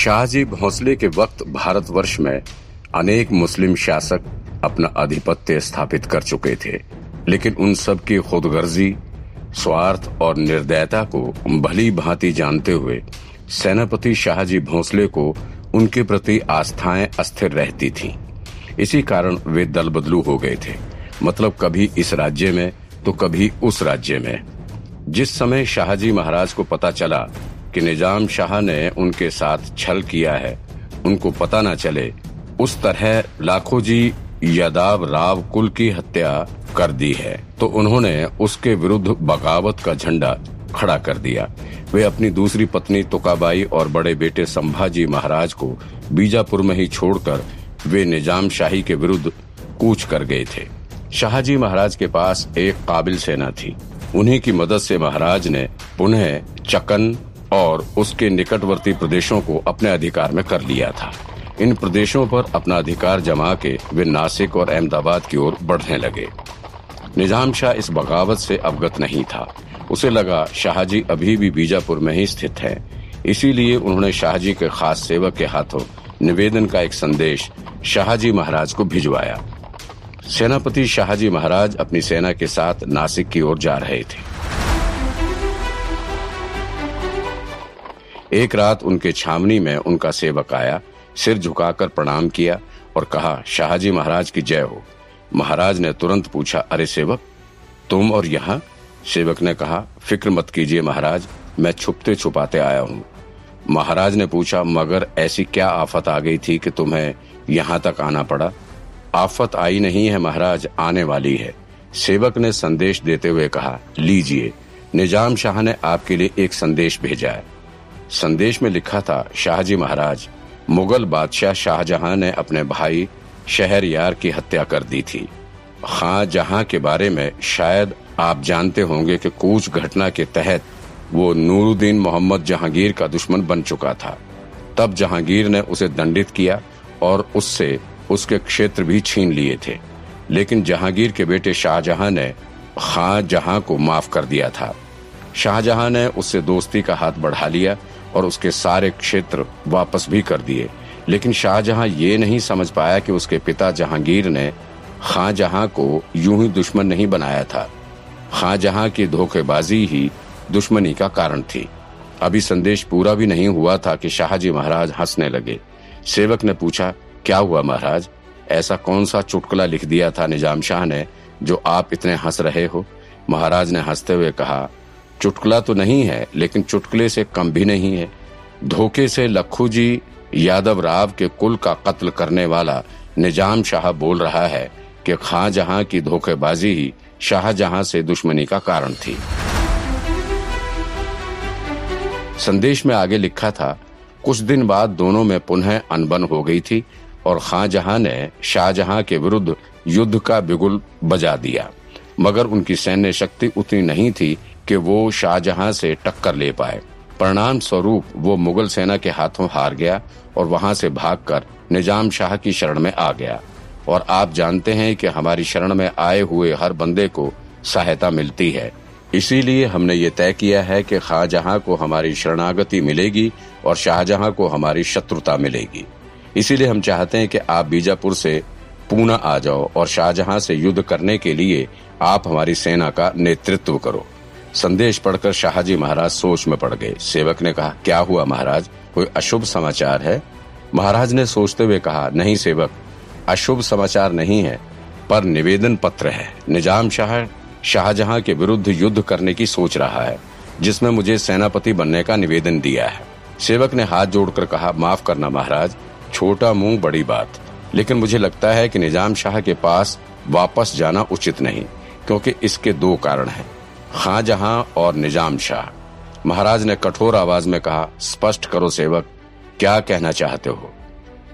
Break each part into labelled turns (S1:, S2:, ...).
S1: शाहजी भोसले के वक्त भारतवर्ष में अनेक मुस्लिम शासक अपना आधिपत्य स्थापित कर चुके थे, लेकिन उन सब की खुदगर्जी, स्वार्थ और निर्दयता को भली भांति जानते हुए सेनापति शाहजी भोसले को उनके प्रति आस्थाएँ अस्थिर रहती थीं। इसी कारण वे दल बदलू हो गए थे मतलब कभी इस राज्य में तो कभी उस राज्य में जिस समय शाहजी महाराज को पता चला कि निज़ाम शाह ने उनके साथ छल किया है। उनको पता न चले, उस तरह लाखों जी यादाव राव कुल की हत्या कर दी है। तो उन्होंने उसके विरुद्ध बगावत का झंडा खड़ा कर दिया। वे अपनी दूसरी पत्नी तुकाबाई और बड़े बेटे संभाजी महाराज को बीजापुर में ही छोड़कर वे निज़ाम शाही के विरुद्ध कूच कर गए थे। शाहजी महाराज के पास एक काबिल सेना थी। उन्हीं की मदद से महाराज ने पुनः चकन और उसके निकटवर्ती प्रदेशों को अपने अधिकार में कर लिया था। इन प्रदेशों पर अपना अधिकार जमा के वे नासिक और अहमदाबाद की ओर बढ़ने लगे। निज़ाम शाह इस बगावत से अवगत नहीं था। उसे लगा, शाहजी अभी भी बीजापुर में ही स्थित है। इसीलिए उन्होंने शाहजी के खास सेवक के हाथों निवेदन का एक संदेश शाहजी महाराज को भिजवाया। सेनापति शाहजी महाराज अपनी सेना के साथ नासिक की ओर जा रहे थे। एक रात उनके छावनी में उनका सेवक आया, सिर झुकाकर प्रणाम किया और कहा, शाहजी महाराज की जय हो। महाराज ने तुरंत पूछा, अरे सेवक, तुम और यहाँ? सेवक ने कहा, फ़िक्र मत कीजिए महाराज, मैं छुपते छुपाते आया हूँ। महाराज ने पूछा, मगर ऐसी क्या आफत आ गई थी कि तुम्हें यहाँ तक आना पड़ा? आफत आई नहीं है महाराज, आने वाली है। सेवक ने संदेश देते हुए कहा, लीजिए, निज़ाम शाह ने आपके लिए एक संदेश भेजा है। संदेश में लिखा था, शाहजी महाराज, मुगल बादशाह शाहजहां ने अपने भाई शहरयार की हत्या कर दी थी। खां जहाँ के बारे में शायद आप जानते होंगे कि कूच घटना के तहत वो नूरुद्दीन मोहम्मद जहांगीर का दुश्मन बन चुका था। तब जहांगीर ने उसे दंडित किया और उससे उसके क्षेत्र भी छीन लिए थे। लेकिन जहांगीर के बेटे शाहजहां ने खां जहाँ को माफ़ कर दिया था। शाहजहां ने उससे दोस्ती का हाथ बढ़ा लिया और उसके सारे क्षेत्र वापस भी कर दिए। लेकिन शाहजहां ये नहीं समझ पाया कि उसके पिता जहांगीर ने खाजहां को यूँ ही दुश्मन नहीं बनाया था। खाजहां की धोखेबाजी ही दुश्मनी का कारण थी। अभी संदेश पूरा भी नहीं हुआ था कि शाहजी महाराज हंसने लगे। सेवक ने पूछा, क्या हुआ महाराज? ऐसा कौन सा चुटकुला लिख दिया था निज़ाम शाह ने जो आप इतने हंस रहे हो? महाराज ने हँसते हुए कहा चुटकुला तो नहीं है, लेकिन चुटकुले से कम भी नहीं है। धोखे से लखू जी यादव राव के कुल का कत्ल करने वाला निज़ाम शाह बोल रहा है कि खां की धोखेबाजी ही शाहजहां से दुश्मनी का कारण थी। संदेश में आगे लिखा था, कुछ दिन बाद दोनों में पुनः अनबन हो गई थी और खां ने शाहजहां के विरुद्ध युद्ध का बिगुल बजा दिया। मगर उनकी सैन्य शक्ति उतनी नहीं थी कि वो शाहजहां से टक्कर ले पाए। परिणाम स्वरूप वो मुगल सेना के हाथों हार गया और वहाँ से भागकर निज़ाम शाह की शरण में आ गया। और आप जानते हैं कि हमारी शरण में आए हुए हर बंदे को सहायता मिलती है। इसीलिए हमने ये तय किया है कि शाहजहां को हमारी शरणागति मिलेगी और शाहजहां को हमारी शत्रुता मिलेगी। इसीलिए हम चाहते हैं कि आप बीजापुर से पूना आ जाओ और शाहजहां से युद्ध करने के लिए आप हमारी सेना का नेतृत्व करो। संदेश पढ़कर शाहजी महाराज सोच में पड़ गए। सेवक ने कहा, क्या हुआ महाराज? कोई अशुभ समाचार है? महाराज ने सोचते हुए कहा, नहीं सेवक, अशुभ समाचार नहीं है, पर निवेदन पत्र है। निज़ाम शाह, शाहजहां के विरुद्ध युद्ध करने की सोच रहा है, जिसमें मुझे सेनापति बनने का निवेदन दिया है। सेवक ने हाथ जोड़कर कहा, माफ़ करना महाराज, छोटा मुँह बड़ी बात, लेकिन मुझे लगता है कि निज़ाम शाह के पास वापस जाना उचित नहीं, क्योंकि इसके दो कारण हैं। खाजहां और निज़ाम शाह। महाराज ने कठोर आवाज़ में कहा, स्पष्ट करो सेवक, क्या कहना चाहते हो?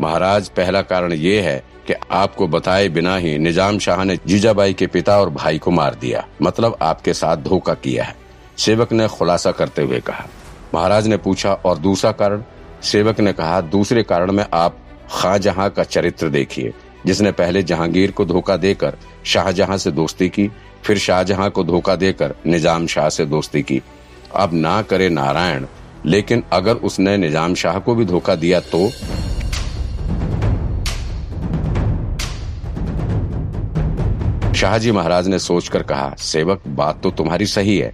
S1: महाराज, पहला कारण ये है कि आपको बताए बिना ही निज़ाम शाह ने जीजाबाई के पिता और भाई को मार दिया। मतलब आपके साथ धोखा किया है। सेवक ने खुलासा करते हुए कहा। महाराज ने पूछा, और दूसरा कारण? सेवक ने कहा, दूसरे कारण में आप खाजहां का चरित्र देखिए। जिसने पहले जहांगीर को धोखा देकर शाहजहां से दोस्ती की फिर शाहजहां को धोखा देकर निज़ाम शाह से दोस्ती की। अब ना करे नारायण, लेकिन अगर उसने निज़ाम शाह को भी धोखा दिया तो? शाहजी महाराज ने सोचकर कहा, सेवक, बात तो तुम्हारी सही है,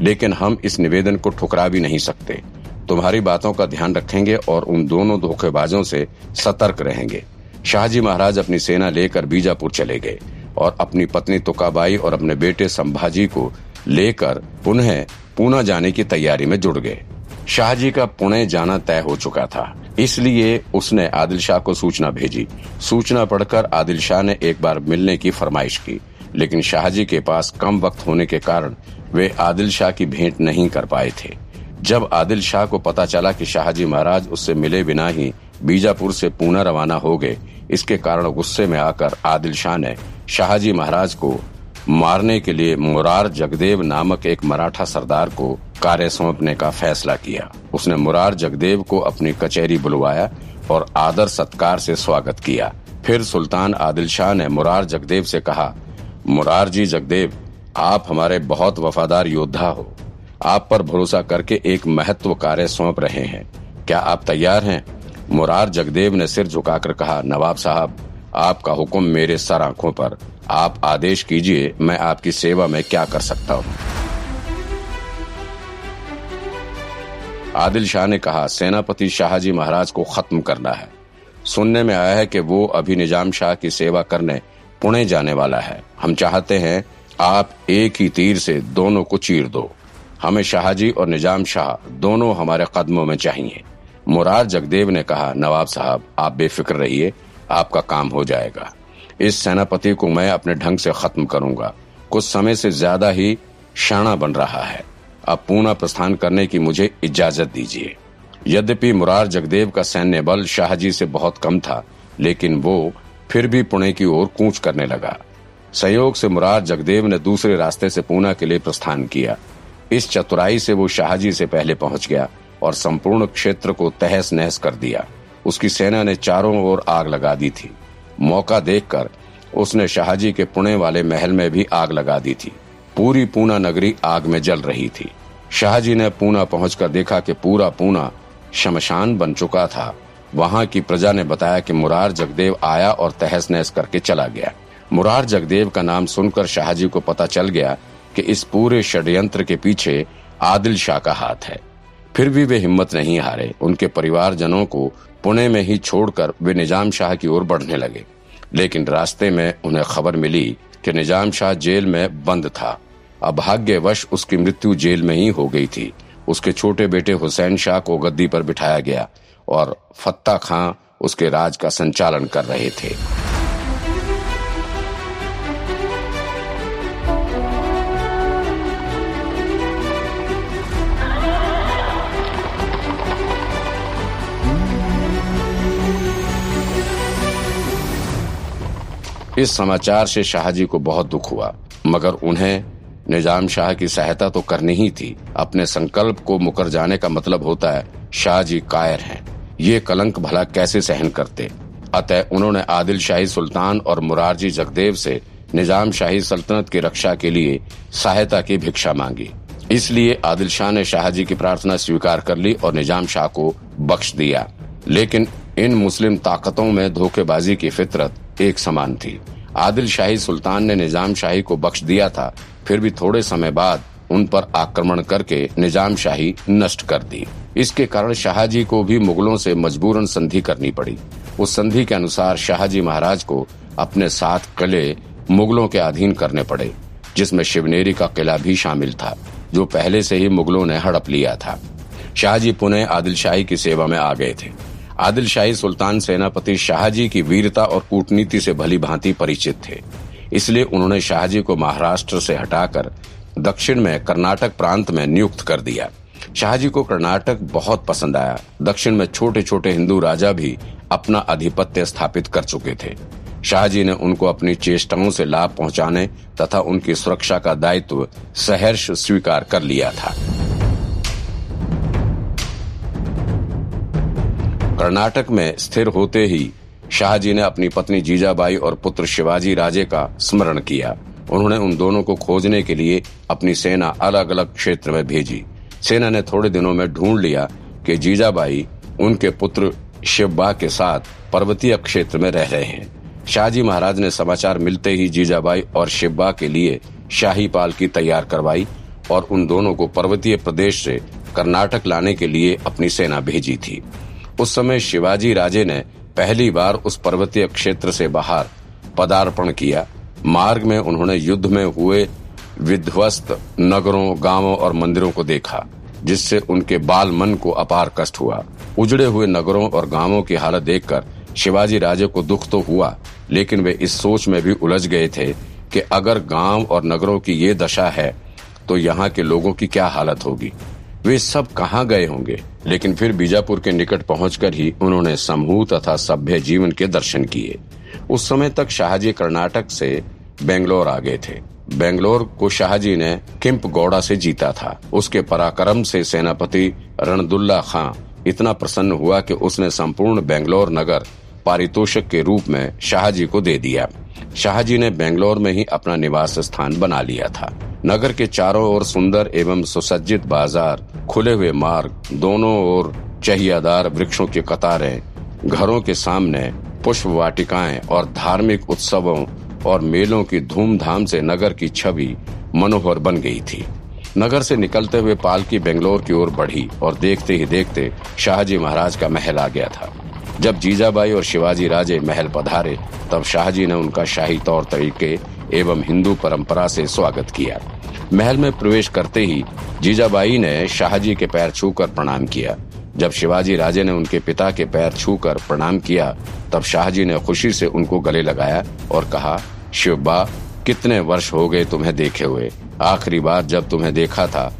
S1: लेकिन हम इस निवेदन को ठुकरा भी नहीं सकते। तुम्हारी बातों का ध्यान रखेंगे और उन दोनों धोखेबाजों से सतर्क रहेंगे। शाहजी महाराज अपनी सेना लेकर बीजापुर चले गए। और अपनी पत्नी तुकाबाई और अपने बेटे संभाजी को लेकर पुनः पूना जाने की तैयारी में जुड़ गए। शाहजी का पुणे जाना तय हो चुका था, इसलिए उसने आदिल शाह को सूचना भेजी। सूचना पढ़कर आदिल शाह ने एक बार मिलने की फरमाइश की, लेकिन शाहजी के पास कम वक्त होने के कारण वे आदिल शाह की भेंट नहीं कर पाए थे। जब आदिल शाह को पता चला कि शाहजी महाराज उससे मिले बिना ही बीजापुर से पूना रवाना हो गए, इसके कारण गुस्से में आकर आदिल शाह ने शाहजी महाराज को मारने के लिए मुरार जगदेव नामक एक मराठा सरदार को कार्य सौंपने का फैसला किया। उसने मुरार जगदेव को अपनी कचहरी बुलवाया और आदर सत्कार से स्वागत किया। फिर सुल्तान आदिल शाह ने मुरार जगदेव से कहा, मुरार जी जगदेव, आप हमारे बहुत वफादार योद्धा हो। आप पर भरोसा करके एक महत्व कार्य सौंप रहे हैं। क्या आप तैयार हैं? मुरार जगदेव ने सिर झुकाकर कहा, नवाब साहब आपका हुक्म मेरे सर आँखों पर। आप आदेश कीजिए, मैं आपकी सेवा में क्या कर सकता हूँ। आदिल शाह ने कहा, सेनापति शाहजी महाराज को खत्म करना है। सुनने में आया है कि वो अभी निज़ाम शाह की सेवा करने पुणे जाने वाला है। हम चाहते हैं, आप एक ही तीर से दोनों को चीर दो। हमें शाहजी और निज़ाम शाह दोनों हमारे कदमों में चाहिए। मुरार जगदेव ने कहा, नवाब साहब, आप बेफिक्र रहिए। आपका काम हो जाएगा। इस सेनापति को मैं अपने ढंग से खत्म करूँगा। कुछ समय से ज़्यादा ही शाणा बन रहा है। अब पूना प्रस्थान करने की मुझे इजाज़त दीजिए। यद्यपि मुरार जगदेव का सैन्य बल शाहजी से बहुत कम था, लेकिन वो फिर भी पुणे की ओर कूच करने लगा। संयोग से मुरार जगदेव ने दूसरे रास्ते से पूना के लिए प्रस्थान किया। इस चतुराई से वो शाहजी से पहले पहुँच गया और संपूर्ण क्षेत्र को तहस नहस कर दिया। उसकी सेना ने चारों ओर आग लगा दी थी। मौका देखकर उसने शाहजी के पुणे वाले महल में भी आग लगा दी थी। पूरी पूना नगरी आग में जल रही थी। शाहजी ने पूना पहुंचकर देखा कि पूरा पूना शमशान बन चुका था। वहाँ की प्रजा ने बताया कि मुरार जगदेव आया और तहस नहस करके चला गया। मुरार जगदेव का नाम सुनकर शाहजी को पता चल गया कि इस पूरे षड्यंत्र के पीछे आदिल शाह का हाथ है। फिर भी वे हिम्मत नहीं हारे। उनके परिवारजनों को पुणे में ही छोड़कर वे निज़ाम शाह की ओर बढ़ने लगे। लेकिन रास्ते में उन्हें खबर मिली कि निज़ाम शाह जेल में बंद था। अभाग्यवश उसकी मृत्यु जेल में ही हो गई थी। उसके छोटे बेटे हुसैन शाह को गद्दी पर बिठाया गया और फत्ता खां उसके राज का संचालन कर रहे थे। इस समाचार से शाहजी को बहुत दुख हुआ, मगर उन्हें निज़ाम शाह की सहायता तो करनी ही थी। अपने संकल्प को मुकर जाने का मतलब होता है, शाहजी कायर हैं। ये कलंक भला कैसे सहन करते? अतः उन्होंने आदिल शाही सुल्तान और मुरारजी जगदेव से निज़ाम शाही सल्तनत की रक्षा के लिए सहायता की भिक्षा मांगी। इसलिए आदिल शाह ने शाहजी की प्रार्थना स्वीकार कर ली और निज़ाम शाह को बख्श दिया। लेकिन इन मुस्लिम ताकतों में धोखेबाजी की फितरत एक समान थी। आदिल शाही सुल्तान ने निज़ाम शाही को बख्श दिया था, फिर भी थोड़े समय बाद उन पर आक्रमण करके निज़ाम शाही नष्ट कर दी। इसके कारण शाहजी को भी मुगलों से मजबूरन संधि करनी पड़ी। उस संधि के अनुसार शाहजी महाराज को अपने साथ किले मुगलों के अधीन करने पड़े, जिसमें शिवनेरी का किला भी शामिल था, जो पहले से ही मुगलों ने हड़प लिया था। शाहजी पुणे आदिल शाही की सेवा में आ गए थे। आदिल शाही सुल्तान सेनापति शाहजी की वीरता और कूटनीति से भली भांति परिचित थे। इसलिए उन्होंने शाहजी को महाराष्ट्र से हटाकर दक्षिण में कर्नाटक प्रांत में नियुक्त कर दिया। शाहजी को कर्नाटक बहुत पसंद आया। दक्षिण में छोटे छोटे हिंदू राजा भी अपना अधिपत्य स्थापित कर चुके थे। शाहजी ने उनको अपनी चेष्टाओं से लाभ पहुँचाने तथा उनकी सुरक्षा का दायित्व सहर्ष स्वीकार कर लिया था। कर्नाटक में स्थिर होते ही शाहजी ने अपनी पत्नी जीजाबाई और पुत्र शिवाजी राजे का स्मरण किया। उन्होंने उन दोनों को खोजने के लिए अपनी सेना अलग अलग क्षेत्र में भेजी। सेना ने थोड़े दिनों में ढूंढ लिया कि जीजाबाई उनके पुत्र शिवबा के साथ पर्वतीय क्षेत्र में रह रहे हैं। शाहजी महाराज ने समाचार मिलते ही जीजाबाई और शिवबा के लिए शाही पालकी तैयार करवाई और उन दोनों को पर्वतीय प्रदेश से कर्नाटक लाने के लिए अपनी सेना भेजी थी। उस समय शिवाजी राजे ने पहली बार उस पर्वतीय क्षेत्र से बाहर पदार्पण किया। मार्ग में उन्होंने युद्ध में हुए विध्वस्त नगरों, गाँवों और मंदिरों को देखा, जिससे उनके बाल मन को अपार कष्ट हुआ। उजड़े हुए नगरों और गाँवों की हालत देखकर शिवाजी राजे को दुख तो हुआ, लेकिन वे इस सोच में भी उलझ गए थे कि अगर गाँव और नगरों की ये दशा है तो यहाँ के लोगों की क्या हालत होगी? वे सब कहाँ गए होंगे? लेकिन फिर बीजापुर के निकट पहुंचकर ही उन्होंने समूह तथा सभ्य जीवन के दर्शन किए। उस समय तक शाहजी कर्नाटक से बेंगलोर आ गए थे। बेंगलोर को शाहजी ने किम्प गौड़ा से जीता था। उसके पराक्रम से सेनापति रणदुल्ला खां इतना प्रसन्न हुआ कि उसने संपूर्ण बेंगलोर नगर पारितोषक के रूप में शाहजी को दे दिया। शाहजी ने बेंगलोर में ही अपना निवास स्थान बना लिया था। नगर के चारों ओर सुंदर एवं सुसज्जित बाज़ार, खुले हुए मार्ग, दोनों ओर चहियादार वृक्षों की कतारें, घरों के सामने पुष्प वाटिकाएँ और धार्मिक उत्सवों और मेलों की धूमधाम से नगर की छवि मनोहर बन गई थी। नगर से निकलते हुए पालकी बेंगलोर की ओर बढ़ी और देखते ही देखते शाहजी महाराज का महल आ गया था। जब जीजाबाई और शिवाजी राजे महल पधारे, तब शाहजी ने उनका शाही तौर तरीके एवं हिंदू परंपरा से स्वागत किया। महल में प्रवेश करते ही जीजाबाई ने शाहजी के पैर छूकर प्रणाम किया। जब शिवाजी राजे ने उनके पिता के पैर छूकर प्रणाम किया, तब शाहजी ने खुशी से उनको गले लगाया और कहा, शिवबा, कितने वर्ष हो गए तुम्हें देखे हुए। आखिरी बार जब तुम्हें देखा था,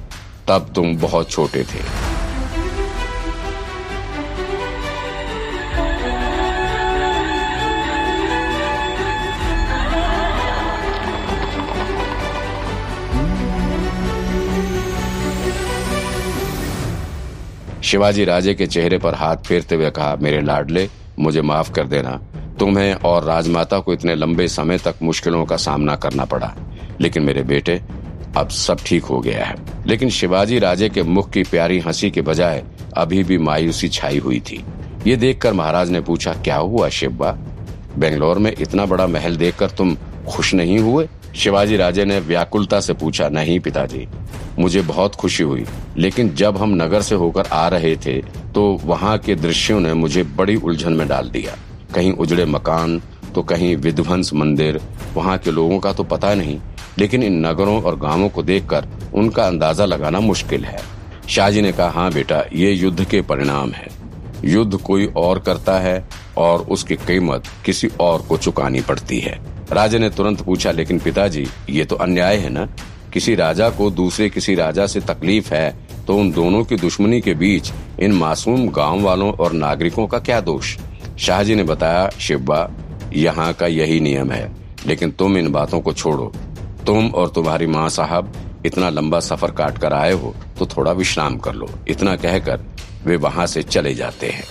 S1: तब तुम बहुत छोटे थे। शिवाजी राजे के चेहरे पर हाथ फेरते हुए कहा, मेरे लाडले, मुझे माफ़ कर देना। तुम्हें और राजमाता को इतने लंबे समय तक मुश्किलों का सामना करना पड़ा। लेकिन मेरे बेटे, अब सब ठीक हो गया है। लेकिन शिवाजी राजे के मुख की प्यारी हँसी के बजाय अभी भी मायूसी छाई हुई थी। ये देखकर महाराज ने पूछा, क्या हुआ शिवबा बेंगलोर में इतना बड़ा महल देखकर तुम खुश नहीं हुए? शिवाजी राजे ने व्याकुलता से पूछा, नहीं पिताजी मुझे बहुत खुशी हुई। लेकिन जब हम नगर से होकर आ रहे थे तो वहाँ के दृश्यों ने मुझे बड़ी उलझन में डाल दिया। कहीं उजड़े मकान तो कहीं विध्वंस मंदिर। वहाँ के लोगों का तो पता नहीं, लेकिन इन नगरों और गाँवों को देखकर उनका अंदाज़ा लगाना मुश्किल है। शाहजी ने कहा हाँ बेटा, ये युद्ध के परिणाम है। युद्ध कोई और करता है और उसकी कीमत किसी और को चुकानी पड़ती है। राजा ने तुरंत पूछा, लेकिन पिताजी, ये तो अन्याय है ना? किसी राजा को दूसरे किसी राजा से तकलीफ़ है तो उन दोनों की दुश्मनी के बीच इन मासूम गाँव वालों और नागरिकों का क्या दोष? शाहजी ने बताया शिवबा यहाँ का यही नियम है, लेकिन तुम इन बातों को छोड़ो। तुम और तुम्हारी माँ साहब इतना लंबा सफ़र काट कर आए हो तो थोड़ा विश्राम कर लो। इतना कहकर वे वहाँ से चले जाते हैं।